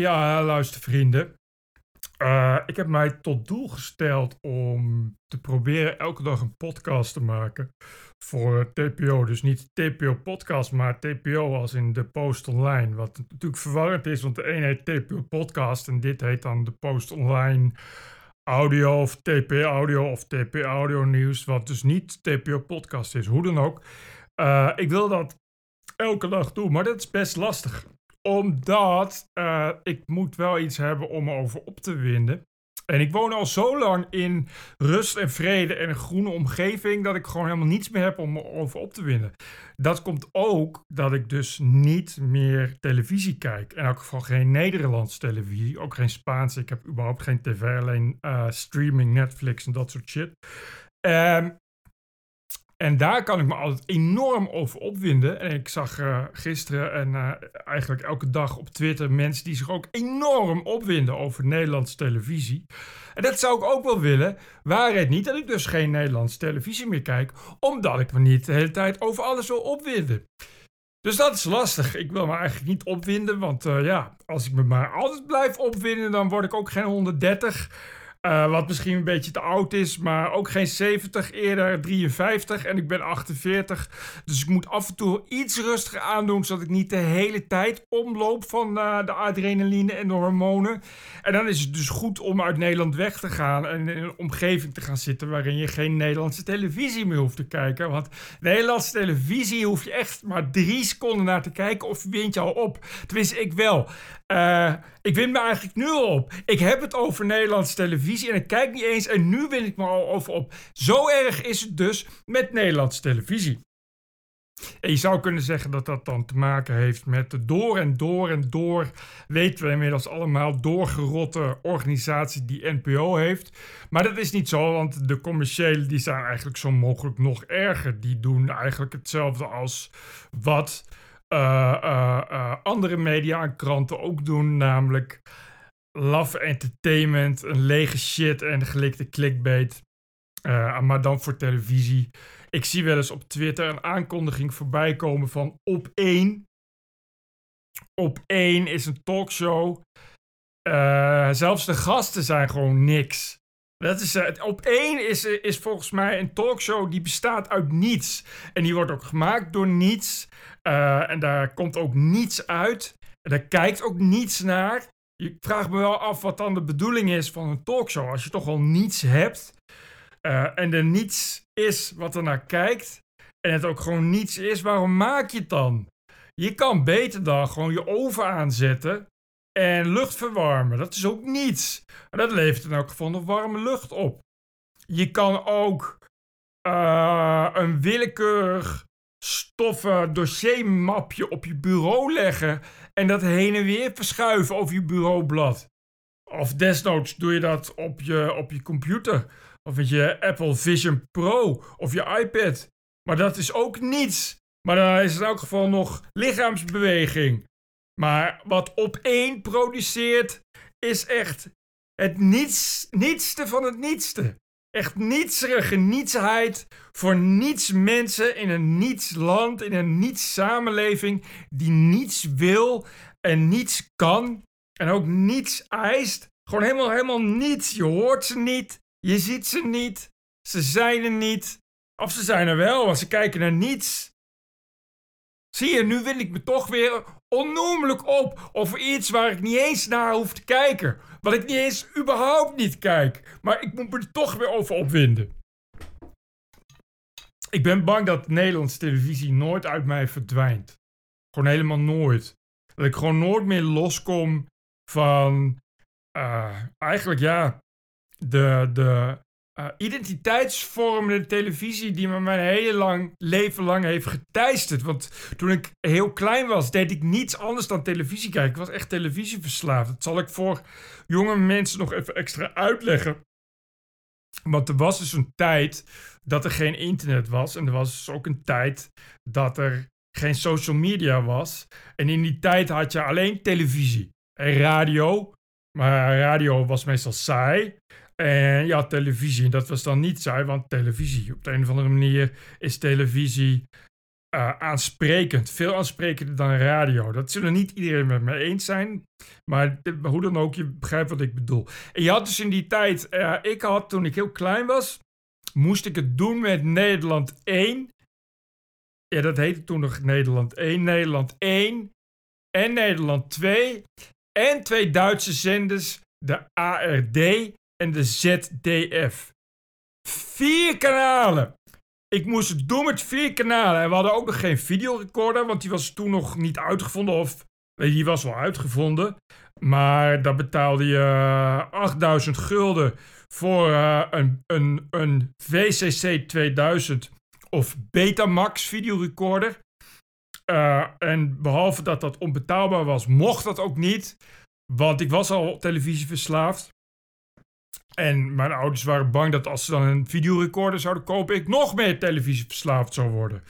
Ja, luister vrienden. Uh, ik heb mij tot doel gesteld om te proberen elke dag een podcast te maken voor TPO. Dus niet TPO podcast, maar TPO als in de Post Online. Wat natuurlijk verwarrend is, want de een heet TPO podcast en dit heet dan de Post Online audio of TP audio of TP audio nieuws. Wat dus niet TPO podcast is, hoe dan ook. Uh, ik wil dat elke dag doen, maar dat is best lastig omdat uh, ik moet wel iets hebben om me over op te winden. En ik woon al zo lang in rust en vrede en een groene omgeving dat ik gewoon helemaal niets meer heb om me over op te winnen. Dat komt ook dat ik dus niet meer televisie kijk. In elk geval geen Nederlandse televisie, ook geen Spaanse. Ik heb überhaupt geen tv, alleen uh, streaming, Netflix en dat soort shit. Um, en daar kan ik me altijd enorm over opwinden. En ik zag uh, gisteren en uh, eigenlijk elke dag op Twitter mensen die zich ook enorm opwinden over Nederlandse televisie. En dat zou ik ook wel willen. Waar het niet dat ik dus geen Nederlandse televisie meer kijk, omdat ik me niet de hele tijd over alles wil opwinden. Dus dat is lastig. Ik wil me eigenlijk niet opwinden, want uh, ja, als ik me maar altijd blijf opwinden, dan word ik ook geen 130. Uh, wat misschien een beetje te oud is, maar ook geen 70, eerder 53 en ik ben 48. Dus ik moet af en toe iets rustiger aandoen, zodat ik niet de hele tijd omloop van uh, de adrenaline en de hormonen. En dan is het dus goed om uit Nederland weg te gaan en in een omgeving te gaan zitten waarin je geen Nederlandse televisie meer hoeft te kijken. Want Nederlandse televisie hoef je echt maar drie seconden naar te kijken of wint je al op. Tenminste, ik wel. Uh, ik win me eigenlijk nu op. Ik heb het over Nederlandse televisie en ik kijk niet eens en nu win ik me al over op. Zo erg is het dus met Nederlandse televisie. En je zou kunnen zeggen dat dat dan te maken heeft met de door en door en door, weten we inmiddels allemaal, doorgerotte organisatie die NPO heeft. Maar dat is niet zo, want de commerciële die zijn eigenlijk zo mogelijk nog erger. Die doen eigenlijk hetzelfde als wat andere media en kranten ook doen, namelijk love entertainment, een lege shit en gelikte clickbait. maar dan voor televisie. Ik zie wel eens op Twitter een aankondiging voorbij komen van op 1. Op 1 is een talkshow. zelfs de gasten zijn gewoon niks. Dat is, op één is, is volgens mij een talkshow die bestaat uit niets. En die wordt ook gemaakt door niets. Uh, en daar komt ook niets uit. En daar kijkt ook niets naar. Je vraagt me wel af wat dan de bedoeling is van een talkshow. Als je toch al niets hebt. En er niets is wat er naar kijkt. En het ook gewoon niets is. Waarom maak je het dan? Je kan beter dan gewoon je oven aanzetten. En lucht verwarmen. Dat is ook niets. Dat levert in elk geval nog warme lucht op. Je kan ook uh, een willekeurig stoffen dossiermapje op je bureau leggen en dat heen en weer verschuiven over je bureaublad. Of desnoods doe je dat op je, op je computer of met je Apple Vision Pro of je iPad. Maar dat is ook niets. Maar dan is in elk geval nog lichaamsbeweging. Maar wat op één produceert, is echt het niets, nietste van het nietste. Echt nietserige nietsheid voor niets mensen in een niets land, in een niets samenleving die niets wil en niets kan en ook niets eist. Gewoon helemaal, helemaal niets. Je hoort ze niet, je ziet ze niet, ze zijn er niet. Of ze zijn er wel, want ze kijken naar niets. Zie je, nu wil ik me toch weer onnoemelijk op over iets waar ik niet eens naar hoef te kijken. Wat ik niet eens überhaupt niet kijk. Maar ik moet me er toch weer over opwinden. Ik ben bang dat Nederlandse televisie nooit uit mij verdwijnt. Gewoon helemaal nooit. Dat ik gewoon nooit meer loskom van. Uh, eigenlijk ja. De, de uh, identiteitsvormende televisie die me mijn hele lang, leven lang heeft geteisterd. Want toen ik heel klein was, deed ik niets anders dan televisie kijken. Ik was echt televisieverslaafd. Dat zal ik voor jonge mensen nog even extra uitleggen. Want er was dus een tijd dat er geen internet was. En er was dus ook een tijd dat er geen social media was. En in die tijd had je alleen televisie en radio. Maar radio was meestal saai. En ja, televisie. Dat was dan niet saai, want televisie. Op de een of andere manier is televisie uh, aansprekend. Veel aansprekender dan radio. Dat zullen niet iedereen met me eens zijn. Maar hoe dan ook, je begrijpt wat ik bedoel. En je had dus in die tijd... Uh, ik had toen ik heel klein was... moest ik het doen met Nederland 1. Ja, dat heette toen nog Nederland 1. Nederland 1 en Nederland 2. En twee Duitse zenders. De ARD en de ZDF. Vier kanalen. Ik moest het doen met vier kanalen. En we hadden ook nog geen videorecorder, want die was toen nog niet uitgevonden. Of die was wel uitgevonden. Maar daar betaalde je 8000 gulden voor uh, een, een, een VCC 2000 of Betamax videorecorder. Uh, en behalve dat dat onbetaalbaar was, mocht dat ook niet. Want ik was al televisieverslaafd. En mijn ouders waren bang dat als ze dan een videorecorder zouden kopen, ik nog meer televisieverslaafd zou worden.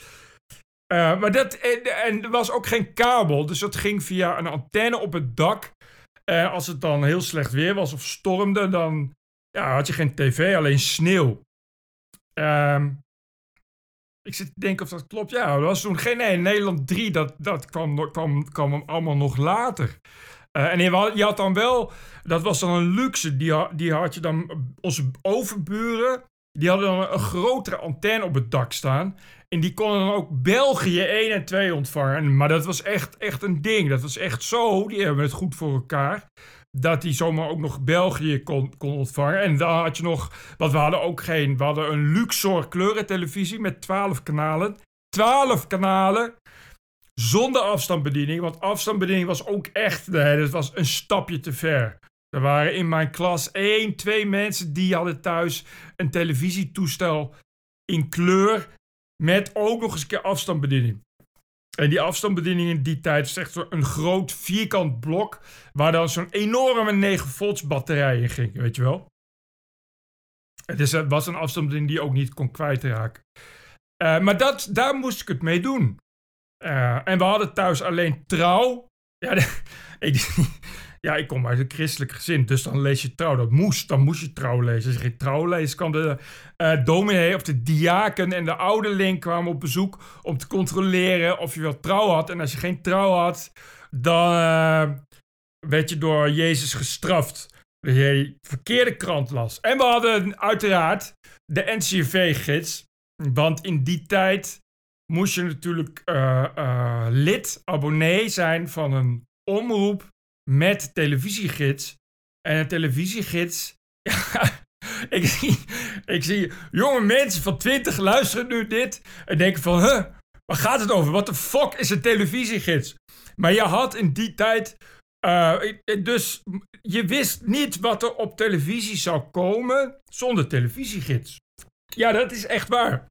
Uh, maar dat, en, er was ook geen kabel, dus dat ging via een antenne op het dak. En als het dan heel slecht weer was of stormde, dan ja, had je geen tv, alleen sneeuw. Um, ik zit te denken of dat klopt. Ja, dat was toen geen nee, Nederland 3, dat, dat kwam, kwam, kwam allemaal nog later. Uh, en je, je had dan wel, dat was dan een luxe, die, die had je dan, onze overburen, die hadden dan een grotere antenne op het dak staan. En die konden dan ook België 1 en 2 ontvangen. Maar dat was echt, echt een ding. Dat was echt zo, die hebben het goed voor elkaar. Dat die zomaar ook nog België kon, kon ontvangen. En dan had je nog, want we hadden ook geen, we hadden een Luxor kleurentelevisie met 12 kanalen. 12 kanalen! Zonder afstandsbediening. Want afstandsbediening was ook echt, nee, dat was een stapje te ver. Er waren in mijn klas één, twee mensen die hadden thuis een televisietoestel in kleur met ook nog eens een keer afstandsbediening. En die afstandsbediening in die tijd is echt een groot vierkant blok waar dan zo'n enorme 9 volts batterij in ging, weet je wel. Het was een afstandsbediening die ook niet kon kwijtraken. Uh, maar dat, daar moest ik het mee doen. Uh, en we hadden thuis alleen trouw. Ja, ik, ja, ik kom uit een christelijk gezin, dus dan lees je trouw. Dat moest, dan moest je trouw lezen. Als je geen trouw leest, kan de uh, dominee of de diaken en de ouderling kwamen op bezoek om te controleren of je wel trouw had. En als je geen trouw had, dan uh, werd je door Jezus gestraft. Dat je verkeerde krant las. En we hadden uiteraard de NCV-gids. Want in die tijd moest je natuurlijk uh, uh, lid, abonnee zijn van een omroep met televisiegids. En een televisiegids. Ik, zie, ik zie jonge mensen van 20 luisteren nu dit en denken van, huh, waar gaat het over? Wat de fuck is een televisiegids? Maar je had in die tijd, uh, dus je wist niet wat er op televisie zou komen zonder televisiegids. Ja, dat is echt waar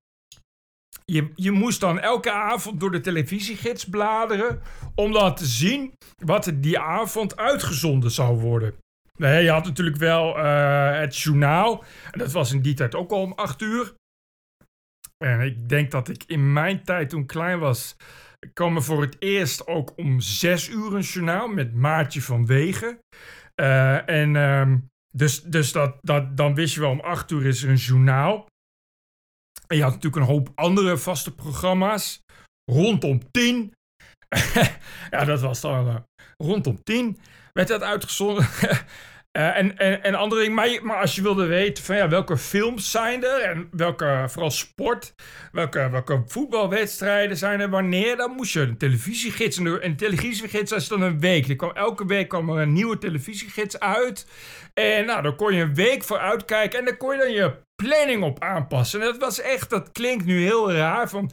je, je moest dan elke avond door de televisiegids bladeren om dan te zien wat er die avond uitgezonden zou worden. Nee, je had natuurlijk wel uh, het journaal. En dat was in die tijd ook al om acht uur. En ik denk dat ik in mijn tijd toen klein was, kwam er voor het eerst ook om zes uur een journaal met Maartje van Wegen. Uh, en um, dus, dus dat, dat, dan wist je wel om acht uur is er een journaal. En je had natuurlijk een hoop andere vaste programma's. Rondom tien. ja, dat was dan rondom tien. Werd dat uitgezonden. Uh, en, en, en andere dingen. Maar, maar, als je wilde weten van ja, welke films zijn er en welke, vooral sport, welke, welke voetbalwedstrijden zijn er, wanneer, dan moest je een televisiegids. En een televisiegids is dan een week. Er kwam, elke week kwam er een nieuwe televisiegids uit. En nou, dan kon je een week voor uitkijken en dan kon je dan je planning op aanpassen. En dat was echt, dat klinkt nu heel raar. Van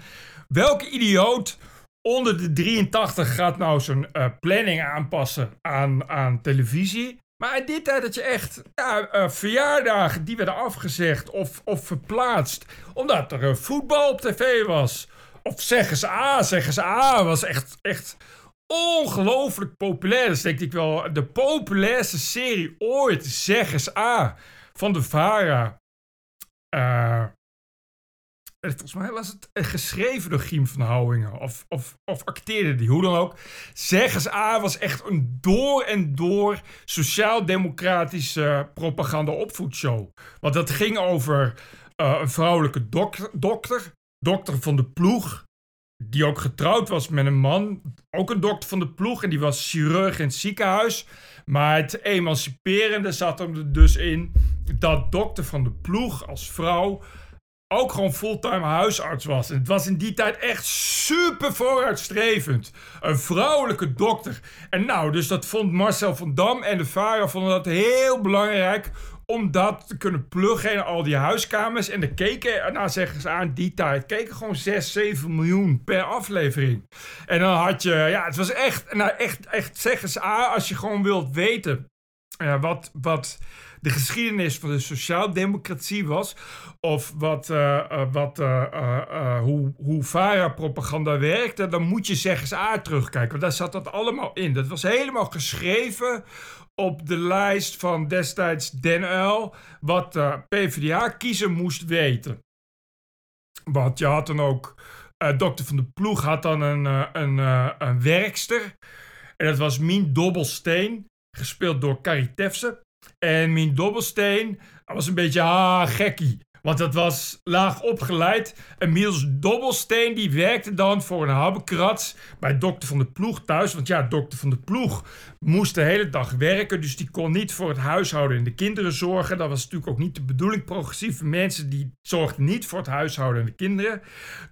welke idioot onder de 83 gaat nou zijn uh, planning aanpassen aan, aan televisie? Maar in die tijd dat je echt ja, verjaardagen die werden afgezegd of, of verplaatst. Omdat er uh, voetbal op tv was. Of zeggen ze A, zeggen ze A. Was echt, echt ongelooflijk populair. Dat is denk ik wel de populairste serie ooit. Zeggen ze A. Van de VARA. Uh, volgens mij was het geschreven door Giem van Houwingen. Of, of, of acteerde die, hoe dan ook. Zeggers A was echt een door en door sociaal-democratische propaganda-opvoedshow. Want dat ging over uh, een vrouwelijke dokter, dokter, van de ploeg. die ook getrouwd was met een man, ook een dokter van de ploeg. En die was chirurg in het ziekenhuis. Maar het emanciperende zat er dus in dat dokter van de ploeg als vrouw ook gewoon fulltime huisarts was. Het was in die tijd echt super vooruitstrevend. Een vrouwelijke dokter. En nou, dus dat vond Marcel van Dam en de vader vonden dat heel belangrijk om dat te kunnen pluggen in al die huiskamers. En de keken, nou zeggen ze aan die tijd, keken gewoon 6, 7 miljoen per aflevering. En dan had je, ja, het was echt, nou echt, echt zeggen ze aan, als je gewoon wilt weten uh, wat, wat de geschiedenis van de sociaaldemocratie was. Of wat, uh, wat, hoe, hoe VARA-propaganda werkte. Dan moet je zeggen A terugkijken. Want daar zat dat allemaal in. Dat was helemaal geschreven op de lijst van destijds Den Uyl. Wat PvdA-kiezer moest weten. Want je had dan ook... dokter van de Ploeg had dan een, een, een werkster. En dat was Mien Dobbelsteen. Gespeeld door Carrie Tefse. En mijn dobbelsteen was een beetje ah, gekkie. Want dat was laag opgeleid. En Miels Dobbelsteen die werkte dan voor een habbekrats bij dokter van de ploeg thuis. Want ja, dokter van de ploeg moest de hele dag werken. Dus die kon niet voor het huishouden en de kinderen zorgen. Dat was natuurlijk ook niet de bedoeling. Progressieve mensen die zorgden niet voor het huishouden en de kinderen.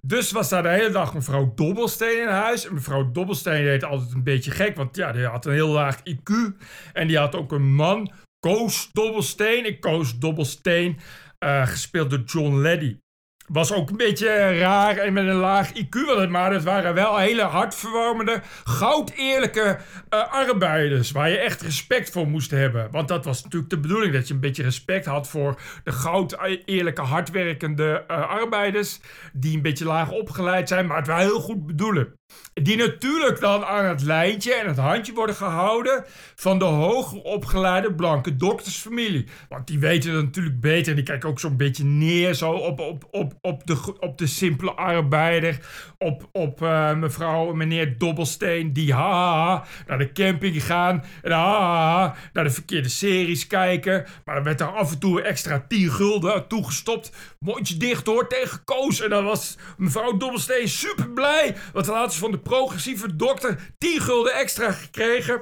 Dus was daar de hele dag mevrouw Dobbelsteen in huis. En mevrouw Dobbelsteen deed altijd een beetje gek. Want ja, die had een heel laag IQ. En die had ook een man Koos Dobbelsteen. Ik koos Dobbelsteen, uh, gespeeld door John Leddy. Was ook een beetje raar en met een laag IQ, maar het waren wel hele hartverwarmende, goud eerlijke uh, arbeiders. Waar je echt respect voor moest hebben. Want dat was natuurlijk de bedoeling, dat je een beetje respect had voor de goud eerlijke, hardwerkende arbeiders. Die een beetje laag opgeleid zijn, maar het wel heel goed bedoelen. Die natuurlijk dan aan het lijntje en het handje worden gehouden van de hoger opgeleide blanke doktersfamilie. Want die weten het natuurlijk beter en die kijken ook zo'n beetje neer zo op, op, op, op, de, op de simpele arbeider. Op, op uh, mevrouw meneer Dobbelsteen die ha, naar de camping gaan en ha, naar de verkeerde series kijken. Maar dan werd er af en toe extra 10 gulden toegestopt. Mondje dicht hoor, tegen Koos. En dan was mevrouw Dobbelsteen super blij. Want laatst van de progressieve dokter 10 gulden extra gekregen.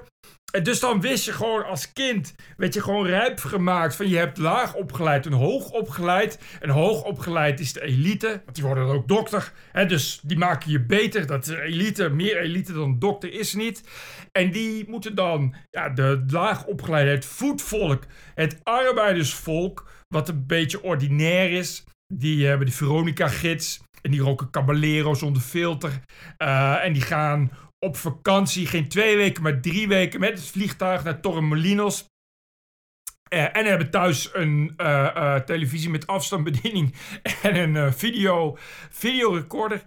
En dus dan wist je gewoon als kind, werd je gewoon rijp gemaakt van je hebt laag opgeleid en hoog opgeleid. En hoog opgeleid is de elite, want die worden dan ook dokter. Hè, dus die maken je beter. Dat elite, meer elite dan dokter is niet. En die moeten dan, ja, de laag opgeleide, het voetvolk, het arbeidersvolk, wat een beetje ordinair is. Die hebben de Veronica-gids. En die roken Caballero zonder filter. Uh, en die gaan op vakantie, geen twee weken, maar drie weken met het vliegtuig naar Torremolinos. Uh, en hebben thuis een uh, televisie met afstandsbediening en een video, videorecorder.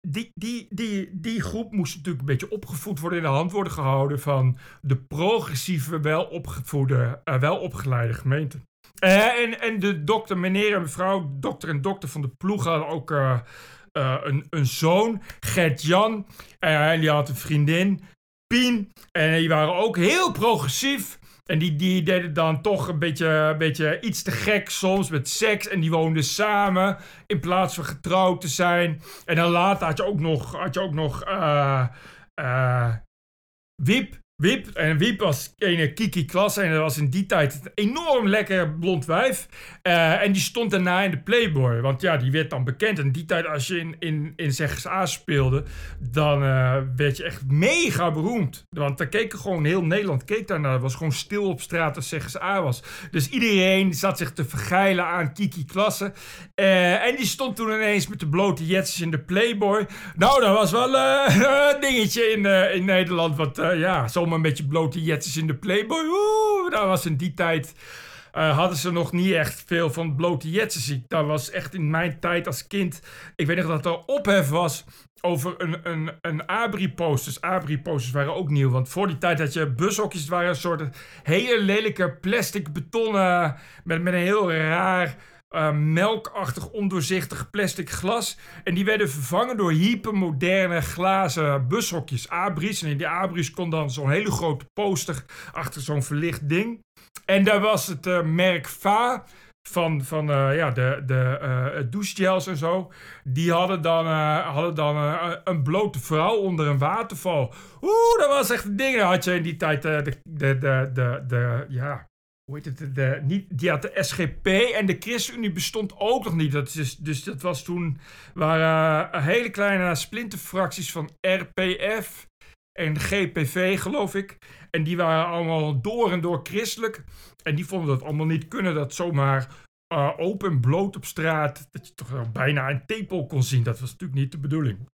die, die, die, die groep moest natuurlijk een beetje opgevoed worden, in de hand worden gehouden van de progressieve, welopgevoede, welopgeleide gemeente. Uh, en, en de dokter, meneer en mevrouw, dokter en dokter van de ploeg hadden ook uh, uh, een, een zoon, Gert-Jan. En die had een vriendin, Pien. En die waren ook heel progressief. En die, die deden dan toch een beetje, een beetje iets te gek soms met seks. En die woonden samen in plaats van getrouwd te zijn. En dan later had je ook nog, had je ook nog Wip. Wiep. En Wiep was een Kiki Klasse. En dat was in die tijd een enorm lekker blond wijf. Uh, en die stond daarna in de Playboy. Want ja, die werd dan bekend. En in die tijd, als je in, in, in Zeggens A speelde, dan uh, werd je echt mega beroemd. Want daar keken gewoon heel Nederland keek daarnaar. Het was gewoon stil op straat als Zeggens A was. Dus iedereen zat zich te vergeilen aan Kiki Klasse. Uh, en die stond toen ineens met de blote jetsjes in de Playboy. Nou, dat was wel een dingetje in, in Nederland. Want ja, zo zomaar met je blote jetjes in de Playboy. Oeh, dat was in die tijd. Uh, hadden ze nog niet echt veel van blote jetjes. Dat was echt in mijn tijd als kind. Ik weet nog dat er ophef was over een, een, een Abri-posters. Abri-posters waren ook nieuw. Want voor die tijd had je bushokjes. waren een soort hele lelijke plastic betonnen. Met, met een heel raar uh, melkachtig ondoorzichtig plastic glas. En die werden vervangen door hypermoderne glazen bushokjes, abris. En in die abris kon dan zo'n hele grote poster achter zo'n verlicht ding. En daar was het uh, merk VA van, van uh, ja, de, de uh, douchegels en zo. Die hadden dan, hadden dan een blote vrouw onder een waterval. Oeh, dat was echt een ding. Had je in die tijd de, de, de, de, de, ja, hoe heet het? De, die had de SGP en de ChristenUnie bestond ook nog niet. Dat is, dus dat was toen, waren hele kleine splinterfracties van RPF en GPV, geloof ik. En die waren allemaal door en door christelijk. En die vonden dat allemaal niet kunnen. Dat zomaar uh, open bloot op straat. Dat je toch bijna een tepel kon zien. Dat was natuurlijk niet de bedoeling.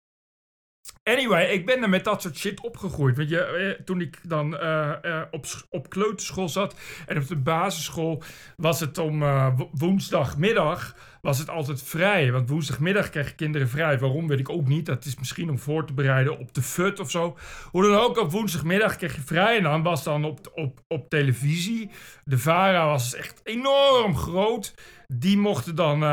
Anyway, ik ben er met dat soort shit opgegroeid. Weet je, eh, toen ik dan uh, op, op kleuterschool zat en op de basisschool was het om woensdagmiddag was het altijd vrij. Want woensdagmiddag kregen kinderen vrij. Waarom weet ik ook niet. Dat is misschien om voor te bereiden op de FUT of zo. Hoe dan ook, op woensdagmiddag kreeg je vrij. En dan was dan op, op, op televisie. De VARA was echt enorm groot. Die mochten dan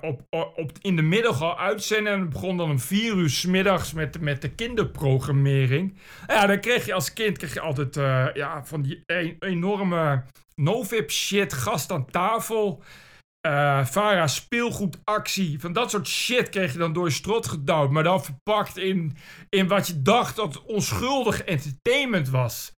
op, op, in de middag al uitzenden. En begon dan om vier uur s middags met, de kinderprogrammering. Ja, dan kreeg je als kind kreeg je altijd uh, ja, van die e enorme novip shit, gast aan tafel uh, Vara speelgoedactie. Van dat soort shit kreeg je dan door je strot gedouwd. Maar dan verpakt in, in wat je dacht dat onschuldig entertainment was.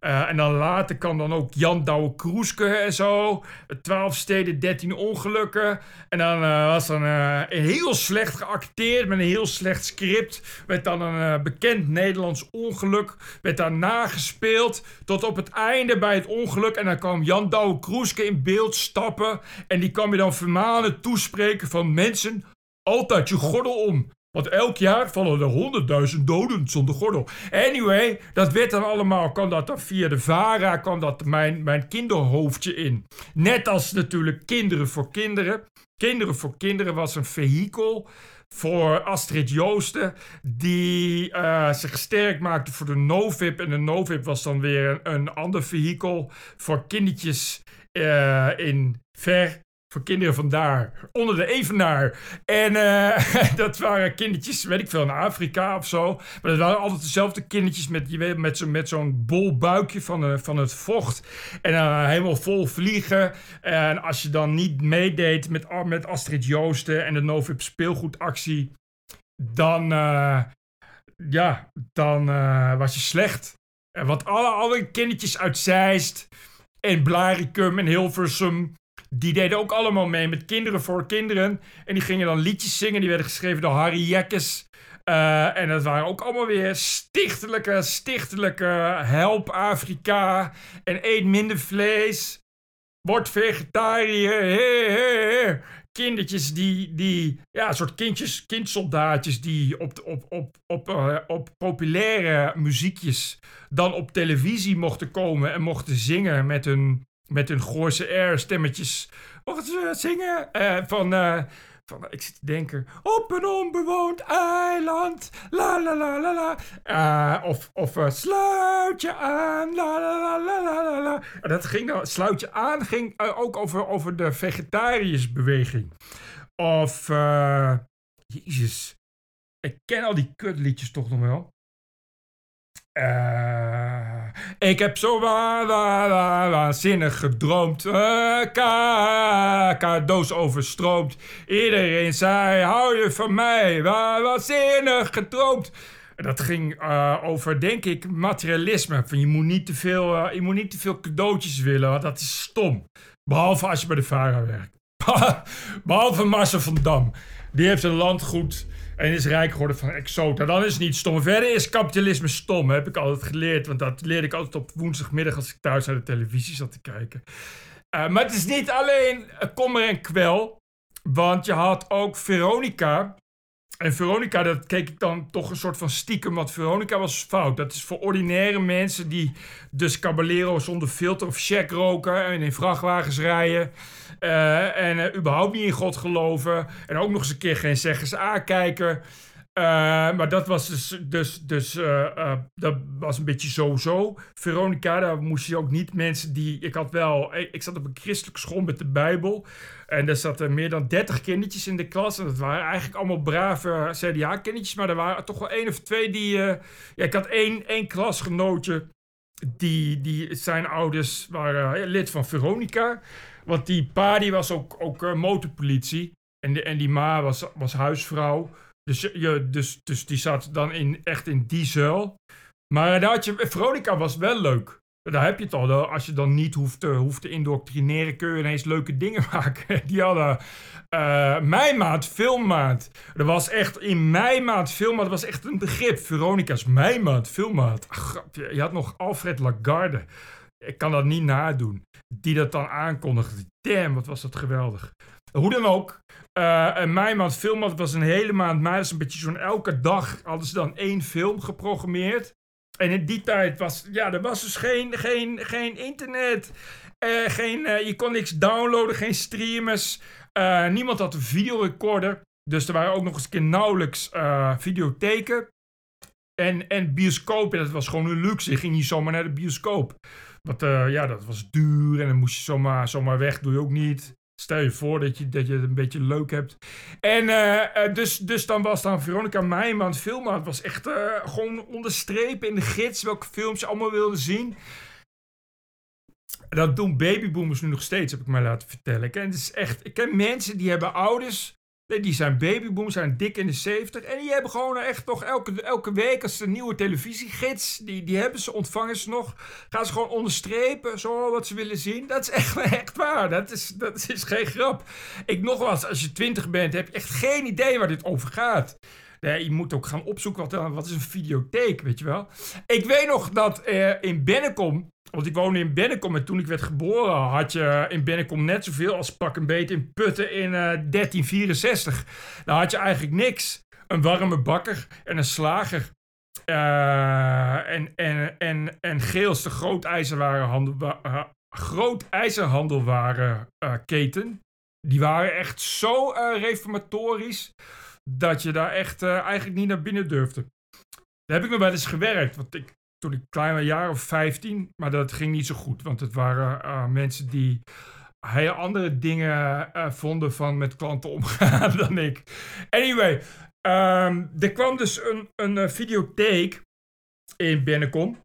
Uh, en dan later kan dan ook Jan Douwe Kroeske en zo. 12 steden, 13 ongelukken. En dan uh, was dan uh, heel slecht geacteerd met een heel slecht script. Werd dan een bekend Nederlands ongeluk. Werd daar nagespeeld tot op het einde bij het ongeluk. En dan kwam Jan Douwe Kroeske in beeld stappen. En die kwam je dan vermanen toespreken van mensen. Altijd je gordel om. Want elk jaar vallen er honderdduizend doden zonder gordel. Anyway, dat werd dan allemaal, kwam dat dan via de VARA, kwam dat mijn, mijn kinderhoofdje in. Net als natuurlijk Kinderen voor Kinderen. Kinderen voor Kinderen was een vehikel voor Astrid Joosten, die uh, zich sterk maakte voor de Novip. En de Novip was dan weer een, ander vehikel voor kindertjes uh, in ver voor kinderen vandaar, onder de evenaar. En uh, dat waren kindertjes, weet ik veel, in Afrika of zo. Maar dat waren altijd dezelfde kindertjes met, je weet, met, zo, zo'n bol buikje van, uh, van het vocht. En uh, helemaal vol vliegen. En als je dan niet meedeed met, met Astrid Joosten en de Novip speelgoedactie, dan, ja, dan was je slecht. Want alle, alle kindertjes uit Zeist en Blaricum en Hilversum die deden ook allemaal mee met Kinderen voor Kinderen. En die gingen dan liedjes zingen. Die werden geschreven door Harry Jekkes. Uh, en dat waren ook allemaal weer stichtelijke, stichtelijke help Afrika. En eet minder vlees. Word vegetariër. Hey, hey. Kindertjes die, die, ja, een soort kindjes, kindsoldaatjes die op, op, op, op, uh, op populaire muziekjes dan op televisie mochten komen en mochten zingen met hun met hun Goorse air stemmetjes. Mochten ze zingen uh, van, uh, van, ik zit te denken, op een onbewoond eiland, la la la la la. Uh, of of sluit je aan, la la la la la la. En dat ging dan, sluit je aan, ging ook over, over de vegetariërsbeweging. Of, jezus, ik ken al die kutliedjes toch nog wel. Uh, ik heb zo wa wa wa waanzinnig gedroomd. Uh, cadeaus overstroomd. Iedereen zei: hou je van mij? Wa waanzinnig gedroomd. Dat ging uh, over, denk ik, materialisme. Van je moet niet te veel, je moet niet te veel cadeautjes willen, want dat is stom. Behalve als je bij de VARA werkt. Behalve Marcel van Dam. Die heeft een landgoed en is rijk geworden van exota. Dan is het niet stom. Verder is kapitalisme stom, heb ik altijd geleerd. Want dat leerde ik altijd op woensdagmiddag als ik thuis naar de televisie zat te kijken. Uh, maar het is niet alleen kommer en kwel. Want je had ook Veronica. En Veronica, dat keek ik dan toch een soort van stiekem. Want Veronica was fout. Dat is voor ordinaire mensen die dus Caballero zonder filter of check roken. En in vrachtwagens rijden. Uh, en uh, überhaupt niet in God geloven. En ook nog eens een keer geen zeggers aankijken. Uh, maar dat was dus, dus, dus dat was een beetje zo-zo. Veronica, daar moest je ook niet mensen die. Ik had wel. Ik zat op een christelijke school met de Bijbel. En er zaten meer dan 30 kindertjes in de klas. En dat waren eigenlijk allemaal brave CDA-kindertjes. Maar er waren toch wel één of twee die. ja, ik had één, één klasgenootje die, die, zijn ouders waren lid van Veronica. Want die pa was ook, ook motorpolitie. En, de, en die ma was, was huisvrouw. Dus, je, dus, dus die zat dan in, echt in die zuil. Maar daar had je, Veronica was wel leuk. Daar heb je het al. Als je dan niet hoeft, te, hoeft te indoctrineren, kun je ineens leuke dingen maken. Die hadden uh, meimaand, filmmaand. Er was echt in meimaand, filmmaand, was echt een begrip. Veronica's meimaand, filmmaand. Ach, je had nog Alfred Lagarde. Ik kan dat niet nadoen. Die dat dan aankondigde. Damn, wat was dat geweldig. Hoe dan ook, uh, een meimaand, filmmaand was een hele maand mei. Dat is een beetje zo'n elke dag hadden ze dan één film geprogrammeerd. En in die tijd was, ja, er was dus geen, geen, geen internet. Uh, geen, uh, je kon niks downloaden, geen streamers. Uh, niemand had een videorecorder. Dus er waren ook nog eens een keer nauwelijks videotheken. En, en bioscopen, dat was gewoon een luxe. Je ging niet zomaar naar de bioscoop. Want ja, dat was duur en dan moest je zomaar, zomaar weg, doe je ook niet. Stel je voor dat je, dat je het een beetje leuk hebt. En uh, dus, dus dan was dan Veronica Meijman aan het filmen. Het was echt uh, gewoon onderstrepen in de gids welke films je allemaal wilde zien. Dat doen babyboomers nu nog steeds, heb ik mij laten vertellen. Ik het is echt, ik ken mensen die hebben ouders die zijn babyboom, zijn dik in de 70. En die hebben gewoon echt nog elke, elke week als een nieuwe televisiegids. Die, die hebben ze, ontvangen ze nog. Gaan ze gewoon onderstrepen, zo wat ze willen zien. Dat is echt, echt waar. Dat is, dat is geen grap. Ik nogmaals, als je 20 bent, heb je echt geen idee waar dit over gaat. Je moet ook gaan opzoeken wat, wat is een videotheek, weet je wel. Ik weet nog dat uh, in Bennekom want ik woonde in Bennekom en toen ik werd geboren had je in Bennekom net zoveel als pak een beet in Putten in uh, 1364. Dan had je eigenlijk niks. Een warme bakker en een slager. En, en, en, en Geels, de grootijzerwarenhandel, uh, grootijzerhandelwaren uh, keten. Die waren echt zo reformatorisch dat je daar echt eigenlijk niet naar binnen durfde. Daar heb ik nog wel eens gewerkt. Want ik, toen ik klein was, jaar of 15. Maar dat ging niet zo goed, want het waren uh, mensen die heel andere dingen uh, vonden van met klanten omgaan dan ik. Anyway, um, er kwam dus een, een videotheek in Bennekom.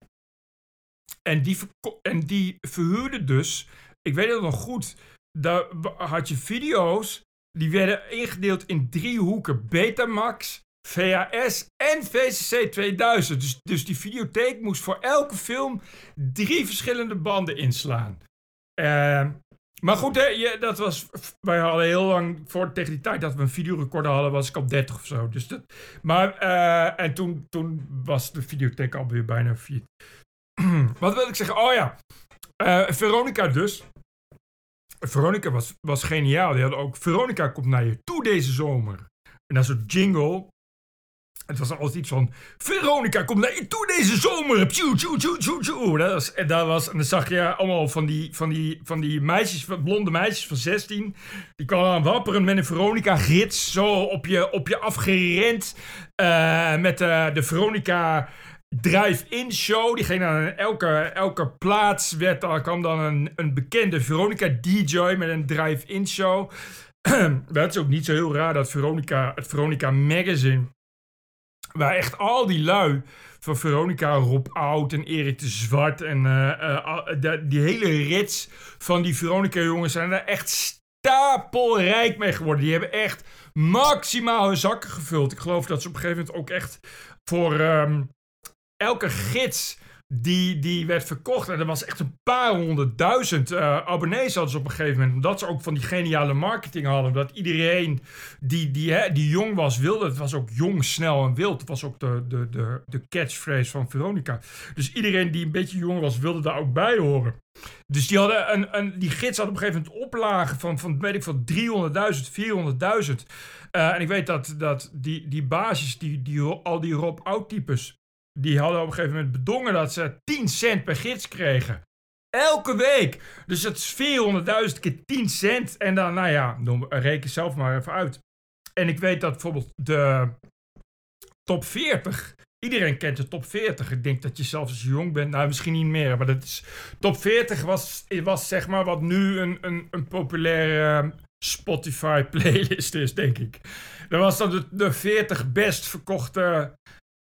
En die, en die verhuurde dus, ik weet het nog goed, daar had je video's die werden ingedeeld in drie hoeken. Betamax, VHS en VCC 2000. Dus, dus die videotheek moest voor elke film drie verschillende banden inslaan. Uh, maar goed, hè, je, dat was, wij hadden heel lang, voor, tegen die tijd dat we een videorecorder hadden, was ik op 30 of zo. Dus dat, maar, uh, en toen, toen was de videotheek alweer bijna vier. Wat wil ik zeggen? Oh ja, uh, Veronica dus. Veronica was, was geniaal. Die hadden ook, Veronica komt naar je toe deze zomer. En dat soort jingle. Het was altijd iets van. Veronica, kom naar je toe deze zomer. Tjoe, tjoe, tjoe, tjoe, tjoe. Dat was, en, dat was, en dan zag je allemaal van die, van die, van die meisjes, blonde meisjes van 16. Die kwamen wapperen met een Veronica-gids. Zo op je, op je afgerend. Uh, met uh, de Veronica drive-in show. Die ging naar elke, elke plaats. Werd, er kwam dan een, een bekende Veronica-DJ met een drive-in show. dat is ook niet zo heel raar dat Veronica, het Veronica Magazine Waar echt al die lui van Veronica, Rob Oud en Erik de Zwart en uh, die hele rits van die Veronica-jongens zijn er echt stapelrijk mee geworden. Die hebben echt maximaal hun zakken gevuld. Ik geloof dat ze op een gegeven moment ook echt voor um, elke gids die, die werd verkocht. En er was echt een paar honderdduizend uh, abonnees hadden ze op een gegeven moment. Omdat ze ook van die geniale marketing hadden. Dat iedereen die, die, hè, die jong was, wilde. Het was ook jong, snel en wild. Het was ook de, de, de, de catchphrase van Veronica. Dus iedereen die een beetje jong was, wilde daar ook bij horen. Dus die, hadden een, een, die gids had op een gegeven moment oplagen van, van weet ik van 300.000, 400.000. Uh, en ik weet dat, dat die, die basis, die, die, al die Rob Oud-types die hadden op een gegeven moment bedongen dat ze 10 cent per gids kregen. Elke week. Dus dat is 400.000 keer 10 cent. En dan, nou ja, reken zelf maar even uit. En ik weet dat bijvoorbeeld de top 40. Iedereen kent de top 40. Ik denk dat je zelfs als je jong bent, nou misschien niet meer, maar dat is. Top 40 was, was zeg maar wat nu een, een, een populaire Spotify playlist is, denk ik. Dat was dan de, de 40 best verkochte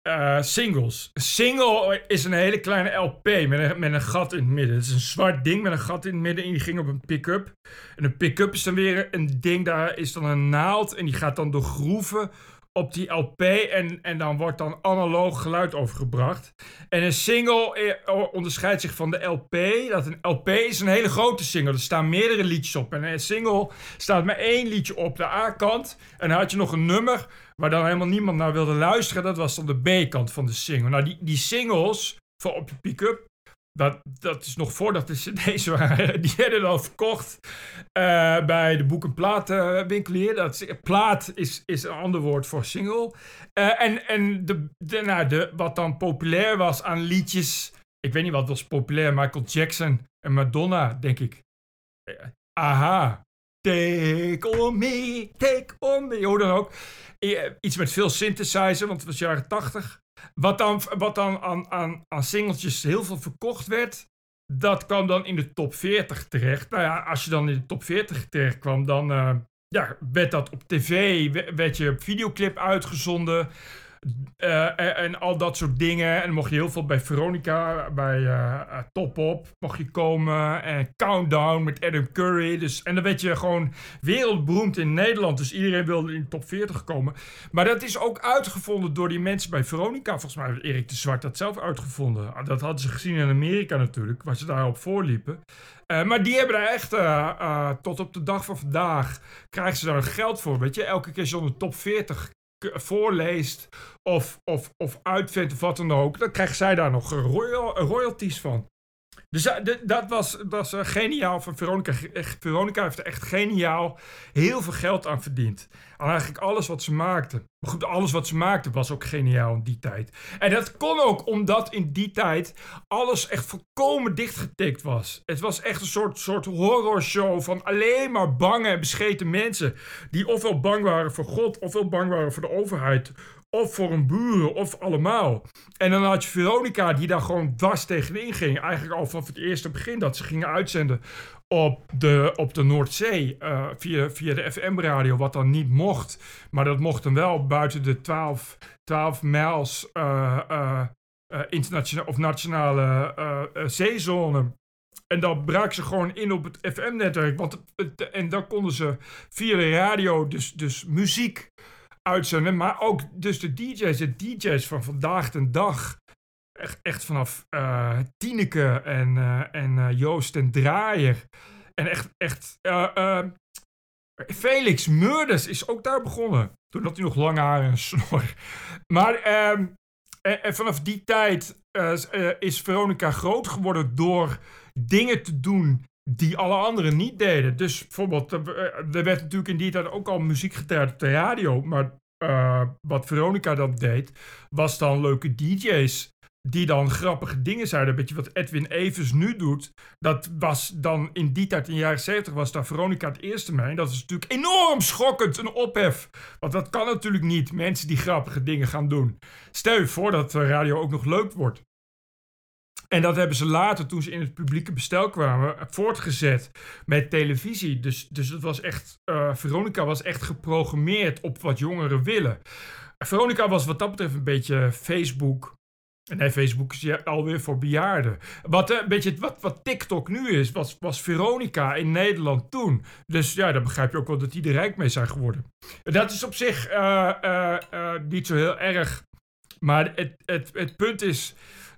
uh, singles. Een single is een hele kleine LP met een, met een gat in het midden. Het is een zwart ding met een gat in het midden en die ging op een pick-up. En een pick-up is dan weer een ding, daar is dan een naald en die gaat dan door groeven op die LP en, en dan wordt dan analoog geluid overgebracht. En een single eh, onderscheidt zich van de LP. Dat een LP is een hele grote single. Er staan meerdere liedjes op. En een single staat maar één liedje op de A-kant. En dan had je nog een nummer waar dan helemaal niemand naar wilde luisteren. Dat was dan de B-kant van de single. Nou, die, die singles voor op de pick-up dat, dat is nog voordat de cd's waren. Die werden al verkocht uh, bij de boek- en. Dat plaat is, is een ander woord voor single. Uh, en en de, de, nou, de, wat dan populair was aan liedjes... Ik weet niet wat was populair. Michael Jackson en Madonna, denk ik. Uh, aha. Take on me, take on me. Hoe dan ook. Iets met veel synthesizer, want het was jaren tachtig. Wat dan, wat dan aan, aan, aan singeltjes heel veel verkocht werd, dat kwam dan in de top 40 terecht. Nou ja, als je dan in de top 40 terecht kwam, dan uh, ja, werd dat op tv, werd je videoclip uitgezonden. Uh, en, al dat soort dingen. En mocht je heel veel bij Veronica, bij uh, Top Op, mocht je komen. En Countdown met Adam Curry. Dus, en dan werd je gewoon wereldberoemd in Nederland. Dus iedereen wilde in de top 40 komen. Maar dat is ook uitgevonden door die mensen bij Veronica. Volgens mij heeft Erik de Zwart dat zelf uitgevonden. Dat hadden ze gezien in Amerika natuurlijk, waar ze daarop voorliepen. Maar die hebben daar echt, tot op de dag van vandaag, krijgen ze daar geld voor. Weet je, elke keer zo'n top 40 voorleest of, of, of uitvindt of wat dan ook, dan krijgen zij daar nog royal, royalties van. Dus dat was, was geniaal van Veronica. Veronica heeft er echt geniaal heel veel geld aan verdiend. Aan eigenlijk alles wat ze maakte. Maar goed, alles wat ze maakte was ook geniaal in die tijd. En dat kon ook omdat in die tijd alles echt volkomen dichtgetikt was. Het was echt een soort, soort horrorshow van alleen maar bange en bescheten mensen. Die ofwel bang waren voor God, ofwel bang waren voor de overheid of voor een buren, of allemaal. En dan had je Veronica die daar gewoon dwars tegenin ging. Eigenlijk al vanaf het eerste begin dat ze gingen uitzenden op de, op de Noordzee uh, via, via de FM-radio, wat dan niet mocht. Maar dat mocht dan wel buiten de 12, 12 mijls uh, uh, internationale of nationale zeezone. En dan braken ze gewoon in op het FM-netwerk. En dan konden ze via de radio dus, dus muziek uitzenden. Maar ook dus de DJ's, de DJ's van vandaag de dag. Echt, echt vanaf uh, Tineke en, uh, en uh, Joost en Draaier. En echt, echt Felix Murders is ook daar begonnen. Toen had hij nog lange haar en snor. Maar ehm, en, vanaf die tijd is Veronica groot geworden door dingen te doen die alle anderen niet deden. Dus bijvoorbeeld, er werd natuurlijk in die tijd ook al muziek gedraaid op de radio. Maar uh, wat Veronica dan deed, was dan leuke DJ's. Die dan grappige dingen zeiden. Een beetje wat Edwin Evers nu doet. Dat was dan in die tijd, in de jaren 70, was daar Veronica het eerste mee. Dat is natuurlijk enorm schokkend, een ophef. Want dat kan natuurlijk niet, mensen die grappige dingen gaan doen. Stel je voor dat radio ook nog leuk wordt. En dat hebben ze later, toen ze in het publieke bestel kwamen, voortgezet met televisie. Dus, dus het was echt, uh, Veronica was echt geprogrammeerd op wat jongeren willen. Veronica was wat dat betreft een beetje Facebook. Nee, Facebook is alweer voor bejaarden. Wat, eh, een beetje wat, wat TikTok nu is, was, was Veronica in Nederland toen. Dus ja, dan begrijp je ook wel dat die er rijk mee zijn geworden. Dat is op zich uh, niet zo heel erg. Maar het, het, het punt is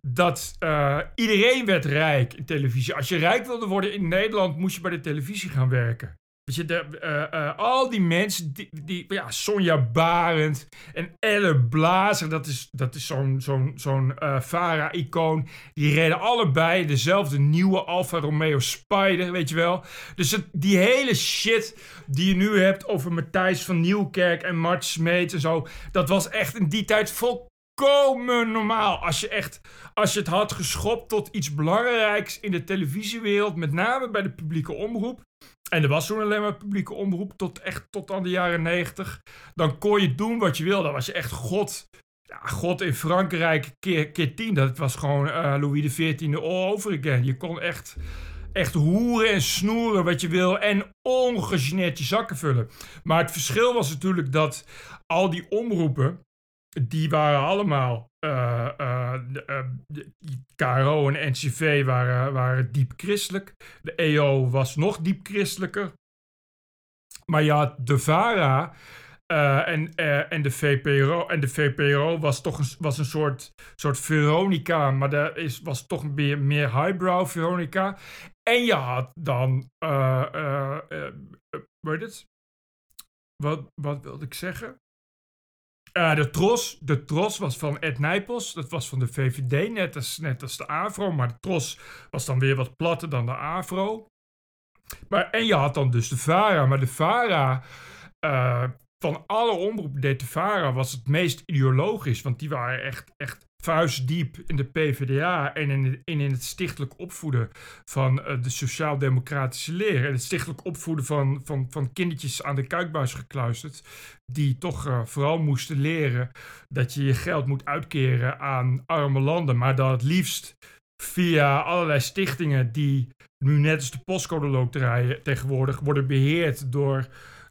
dat uh, iedereen werd rijk in televisie. Als je rijk wilde worden in Nederland, moest je bij de televisie gaan werken. Weet je, de, uh, uh, al die mensen, die, die, ja, Sonja Barend en Elle Blazer, dat is, dat is zo'n zo'n zo'n Vara-icoon. Die reden allebei dezelfde nieuwe Alfa Romeo Spider, weet je wel. Dus het, die hele shit die je nu hebt over Matthijs van Nieuwkerk en Mart Smeet en zo, dat was echt in die tijd vol volkomen normaal. Als je echt, als je het had geschopt tot iets belangrijks in de televisiewereld, met name bij de publieke omroep. En er was toen alleen maar publieke omroep tot echt tot aan de jaren negentig. Dan kon je doen wat je wilde. Dan was je echt God. Ja, God in Frankrijk keer, keer tien. Dat was gewoon uh, Louis XIV all over again. Je kon echt, echt hoeren en snoeren wat je wil. En ongegeneerd je zakken vullen. Maar het verschil was natuurlijk dat al die omroepen die waren allemaal, uh, de, KRO en NCV waren, waren diep christelijk. De EO was nog diep christelijker. Maar ja, de VARA en, en, de VPRO, en de VPRO was toch een, was een soort, soort Veronica, maar dat is, was toch meer, meer highbrow Veronica. En je had dan, uh, weet het? Wat, wat wilde ik zeggen? Uh, de, Tros, de Tros was van Ed Nijpels. Dat was van de VVD, net als, net als de AVRO. Maar de Tros was dan weer wat platter dan de AVRO. Maar, en je had dan dus de VARA. Maar de VARA, uh, van alle omroepen deed de VARA, was het meest ideologisch. Want die waren echt, echt vuistdiep in de PvdA en in, in, het stichtelijk opvoeden van uh, de sociaal-democratische leer. En het stichtelijk opvoeden van, van, van kindertjes aan de kuikbuis gekluisterd, die toch uh, vooral moesten leren dat je je geld moet uitkeren aan arme landen, maar dat het liefst via allerlei stichtingen die nu net als de postcode loterijen tegenwoordig worden beheerd door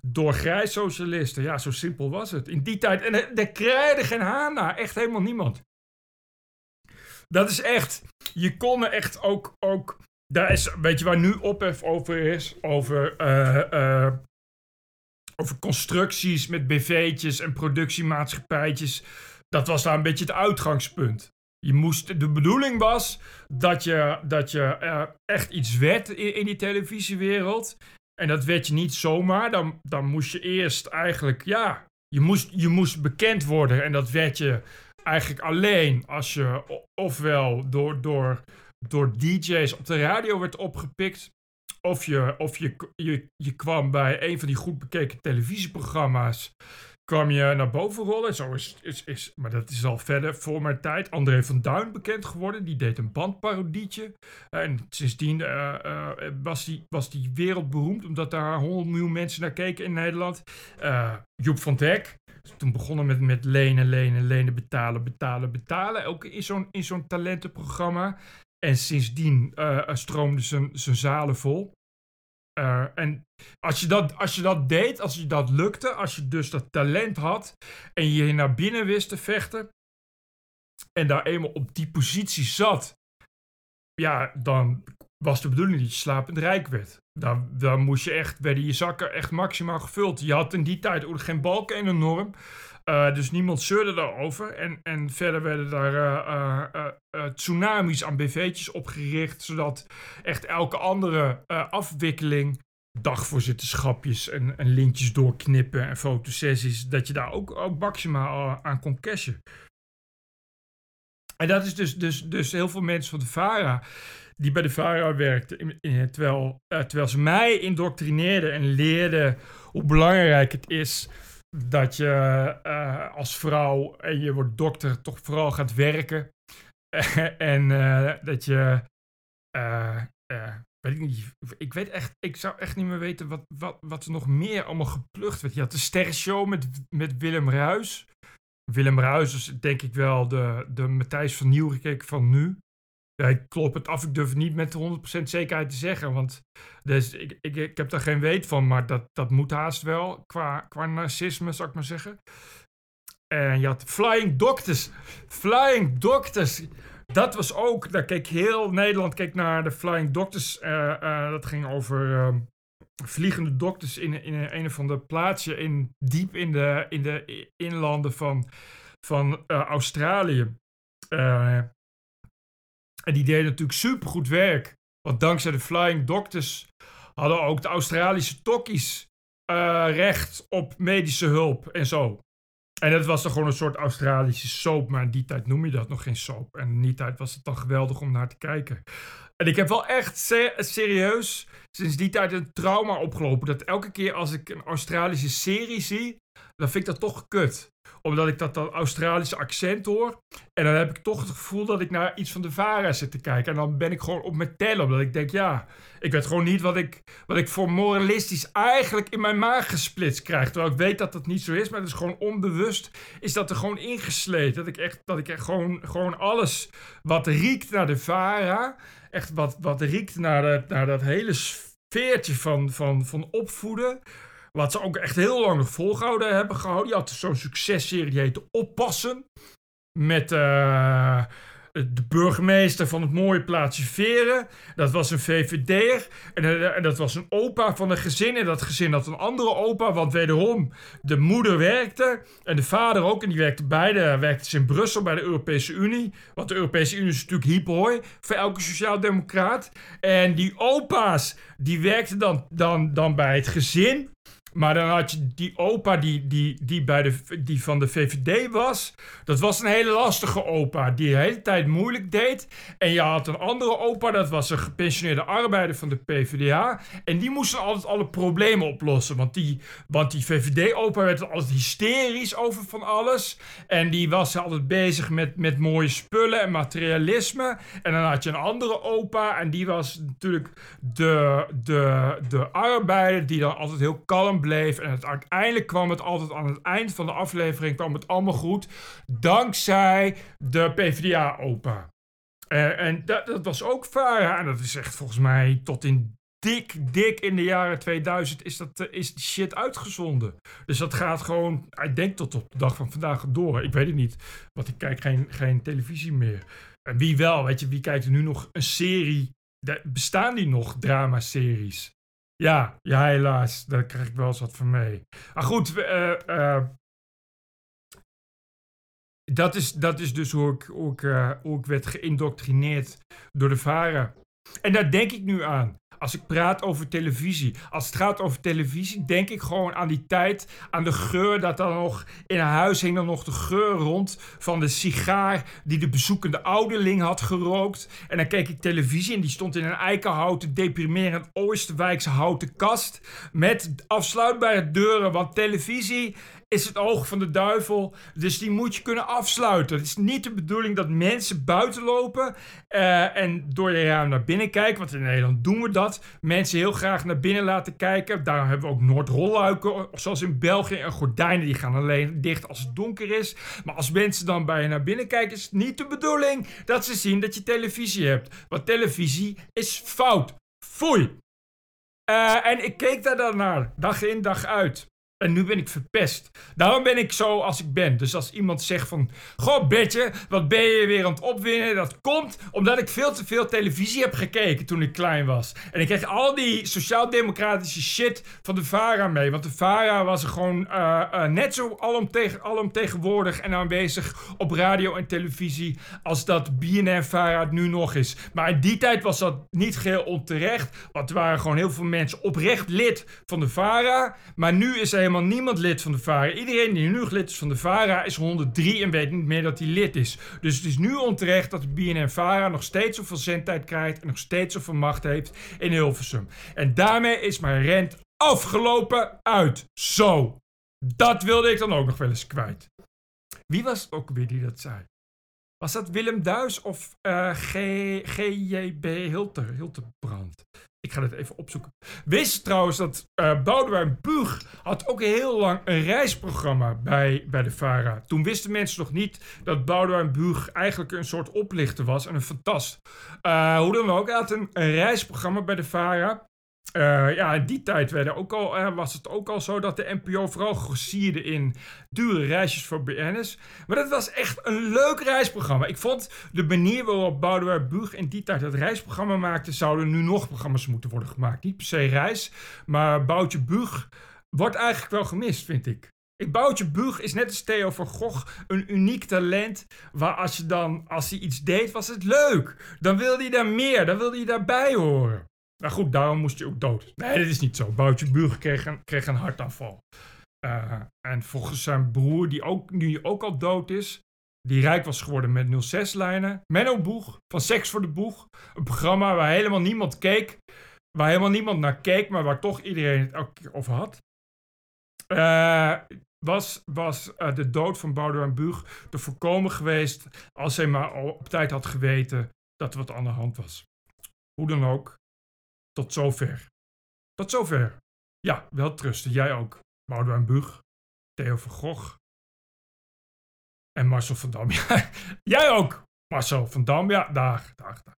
door grijssocialisten. Ja, zo simpel was het. In die tijd. En er, er krijgde geen haan naar. Echt helemaal niemand. Dat is echt. Je kon echt ook. ook daar is, weet je waar nu ophef over is? Over. Uh, uh, over constructies met BV'tjes en productiemaatschappijtjes. Dat was daar een beetje het uitgangspunt. Je moest, de bedoeling was dat je, dat je uh, echt iets werd in, in, die televisiewereld. En dat werd je niet zomaar. Dan, dan moest je eerst eigenlijk, ja, je moest, je moest bekend worden. En dat werd je eigenlijk alleen als je ofwel door, door, door DJ's op de radio werd opgepikt. Of, je, of je, je, je kwam bij een van die goed bekeken televisieprogramma's kwam je naar boven rollen. Zo is, is, is, maar dat is al verder voor mijn tijd. André van Duin bekend geworden. Die deed een bandparodietje. En sindsdien uh, uh, was, die, was die wereldberoemd. Omdat daar 100 miljoen mensen naar keken in Nederland. Uh, Joep van Dek. Toen begonnen met, met lenen, lenen, lenen, betalen, betalen, betalen. Ook in zo'n, in zo'n talentenprogramma. En sindsdien stroomde zijn, zijn zalen vol. Uh, en als je, dat, als je dat deed, als je dat lukte, als je dus dat talent had en je naar binnen wist te vechten en daar eenmaal op die positie zat, ja, dan was de bedoeling dat je slapend rijk werd. Dan, moest je echt, werden je zakken echt maximaal gevuld. Je had in die tijd ook geen balken en een norm. Uh, dus niemand zeurde daarover. En, en verder werden daar uh, uh, tsunamis aan BV'tjes opgericht. Zodat echt elke andere afwikkeling, dagvoorzitterschapjes en, en lintjes doorknippen en fotosessies, dat je daar ook, ook maximaal aan kon cashen. En dat is dus, dus, dus heel veel mensen van de VARA die bij de VARA werkten, terwijl, terwijl ze mij indoctrineerden en leerden hoe belangrijk het is dat je uh, als vrouw en je wordt dokter toch vooral gaat werken. en uh, dat je. Weet ik, niet, ik weet echt. Ik zou echt niet meer weten wat, wat, wat er nog meer allemaal geplucht werd. Je had de sterrenshow met, met Willem Ruis. Willem Ruis is denk ik wel de, de Matthijs van Nieuwgeek van nu. Ik klop het af. Ik durf niet met 100% zekerheid te zeggen. Want dus ik, ik, ik heb daar geen weet van. Maar dat, dat moet haast wel. Qua, qua narcisme, zou ik maar zeggen. En je had Flying Doctors. Flying Doctors. Dat was ook. Daar keek heel Nederland keek naar de Flying Doctors. Uh, uh, dat ging over uh, vliegende dokters in, in een, of ander plaatsje. In, diep in de, in de inlanden van, van Australië. En die deden natuurlijk supergoed werk. Want dankzij de Flying Doctors hadden ook de Australische tokkies uh, recht op medische hulp en zo. En dat was dan gewoon een soort Australische soap, maar in die tijd noem je dat nog geen soap. En in die tijd was het dan geweldig om naar te kijken. En ik heb wel echt serieus sinds die tijd een trauma opgelopen. Dat elke keer als ik een Australische serie zie, dan vind ik dat toch kut omdat ik dat, dat Australische accent hoor. En dan heb ik toch het gevoel dat ik naar iets van de VARA zit te kijken. En dan ben ik gewoon op mijn tellen. Omdat ik denk, ja, ik weet gewoon niet wat ik, wat ik voor moralistisch eigenlijk in mijn maag gesplitst krijg. Terwijl ik weet dat dat niet zo is. Maar het is gewoon onbewust. Is dat er gewoon ingesleten. Dat ik echt, dat ik gewoon, gewoon alles wat riekt naar de VARA. Echt wat, wat riekt naar, naar dat hele sfeertje van, van, van opvoeden Wat ze ook echt heel lang volgehouden hebben gehouden. Je had zo'n successerie die heette Oppassen. Met uh, de burgemeester van het mooie plaatsje Veren. Dat was een VVD'er. En, en, dat was een opa van een gezin. En dat gezin had een andere opa. Want wederom, de moeder werkte. En de vader ook. En die werkte beide. Werkte ze in Brussel bij de Europese Unie. Want de Europese Unie is natuurlijk hiphoi voor elke sociaaldemocraat. En die opa's, die werkten dan, dan, dan bij het gezin. Maar dan had je die opa die, die, die, bij de, die van de VVD was. Dat was een hele lastige opa. Die de hele tijd moeilijk deed. En je had een andere opa. Dat was een gepensioneerde arbeider van de PvdA. En die moesten altijd alle problemen oplossen. Want die, want die VVD-opa werd altijd hysterisch over van alles. En die was altijd bezig met, met mooie spullen en materialisme. En dan had je een andere opa. En die was natuurlijk de, de, de arbeider. Die dan altijd heel kalm bleef. En het, uiteindelijk kwam het altijd aan het eind van de aflevering kwam het allemaal goed. Dankzij de PvdA-opa. Uh, en dat, dat, was ook Vara. En dat is echt volgens mij tot in dik, dik in de jaren 2000 is, dat, uh, is shit uitgezonden. Dus dat gaat gewoon, ik denk tot op de dag van vandaag door. Ik weet het niet, want ik kijk geen, geen televisie meer. En wie wel, weet je, wie kijkt er nu nog een serie? Bestaan die nog dramaseries? Ja, ja, helaas. Daar krijg ik wel eens wat van mee. Maar goed, uh, uh, dat, is, dat is dus hoe ik, hoe ik werd geïndoctrineerd door de varen. En daar denk ik nu aan. Als ik praat over televisie. Als het gaat over televisie, denk ik gewoon aan die tijd. Aan de geur dat dan nog. In een huis hing dan nog de geur rond. Van de sigaar die de bezoekende ouderling had gerookt. En dan keek ik televisie en die stond in een eikenhouten, deprimerend Oosterwijkse houten kast. Met afsluitbare deuren. Want televisie is het oog van de duivel. Dus die moet je kunnen afsluiten. Het is niet de bedoeling dat mensen buiten lopen uh, en door je raam naar binnen kijken. Want in Nederland doen we dat. Mensen heel graag naar binnen laten kijken. Daarom hebben we ook Noordrolluiken, zoals in België. En gordijnen die gaan alleen dicht als het donker is. Maar als mensen dan bij je naar binnen kijken, is het niet de bedoeling dat ze zien dat je televisie hebt. Want televisie is fout. Foei. Uh, en ik keek daar dan naar, dag in, dag uit. En nu ben ik verpest. Daarom ben ik zo als ik ben. Dus als iemand zegt van... Goh, Betje, wat ben je weer aan het opwinnen? Dat komt omdat ik veel te veel televisie heb gekeken toen ik klein was. En ik kreeg al die sociaal-democratische shit van de VARA mee. Want de VARA was er gewoon uh, uh, net zo alomtegen, alomtegenwoordig en aanwezig op radio en televisie... als dat BNN-VARA het nu nog is. Maar in die tijd was dat niet geheel onterecht. Want er waren gewoon heel veel mensen oprecht lid van de VARA. Maar nu is er helemaal niemand lid van de VARA. Iedereen die nu lid is van de VARA is 103 en weet niet meer dat hij lid is. Dus het is nu onterecht dat de BNN-VARA nog steeds zoveel zendtijd krijgt en nog steeds zoveel macht heeft in Hilversum. En daarmee is mijn rent afgelopen uit. Zo. Dat wilde ik dan ook nog wel eens kwijt. Wie was het ook weer die dat zei? Was dat Willem Duis of G, GJB Hilter, Hilterbrand? Ik ga het even opzoeken. Wist trouwens dat uh, Boudewijn Buug had ook heel lang een reisprogramma bij, bij de VARA. Toen wisten mensen nog niet dat Boudewijn Buug eigenlijk een soort oplichter was en een fantast. Uh, hoe dan ook, hij had een, een reisprogramma bij de VARA. Uh, ja, in die tijd werden ook al, uh, was het ook al zo dat de NPO vooral grossierde in dure reisjes voor BN'ers. Maar dat was echt een leuk reisprogramma. Ik vond de manier waarop Boudewijn Buug in die tijd dat reisprogramma maakte, zouden nu nog programma's moeten worden gemaakt. Niet per se reis, maar Boutje Buug wordt eigenlijk wel gemist, vind ik. Ik Boutje Buug is net als Theo van Gogh een uniek talent. Waar als je dan, als hij iets deed, was het leuk. Dan wilde hij daar meer, dan wilde hij daarbij horen. Nou goed, daarom moest je ook dood. Nee, dat is niet zo. Boutje Burger kreeg een, kreeg een hartaanval. Uh, en volgens zijn broer, die ook, nu ook al dood is, die rijk was geworden met 06-lijnen. Menno Boeg, van Seks voor de Boeg. Een programma waar helemaal niemand keek. Waar helemaal niemand naar keek, maar waar toch iedereen het elke keer over had. Uh, was, was uh, de dood van Boudewijn Buug te voorkomen geweest als hij maar op tijd had geweten dat er wat aan de hand was. Hoe dan ook, tot zover. Tot zover. Ja, wel trusten. Jij ook. Boudewijn Bug. Theo van Gogh. En Marcel van Dam. Jij ook. Marcel van Dam. Ja, dag, dag, dag.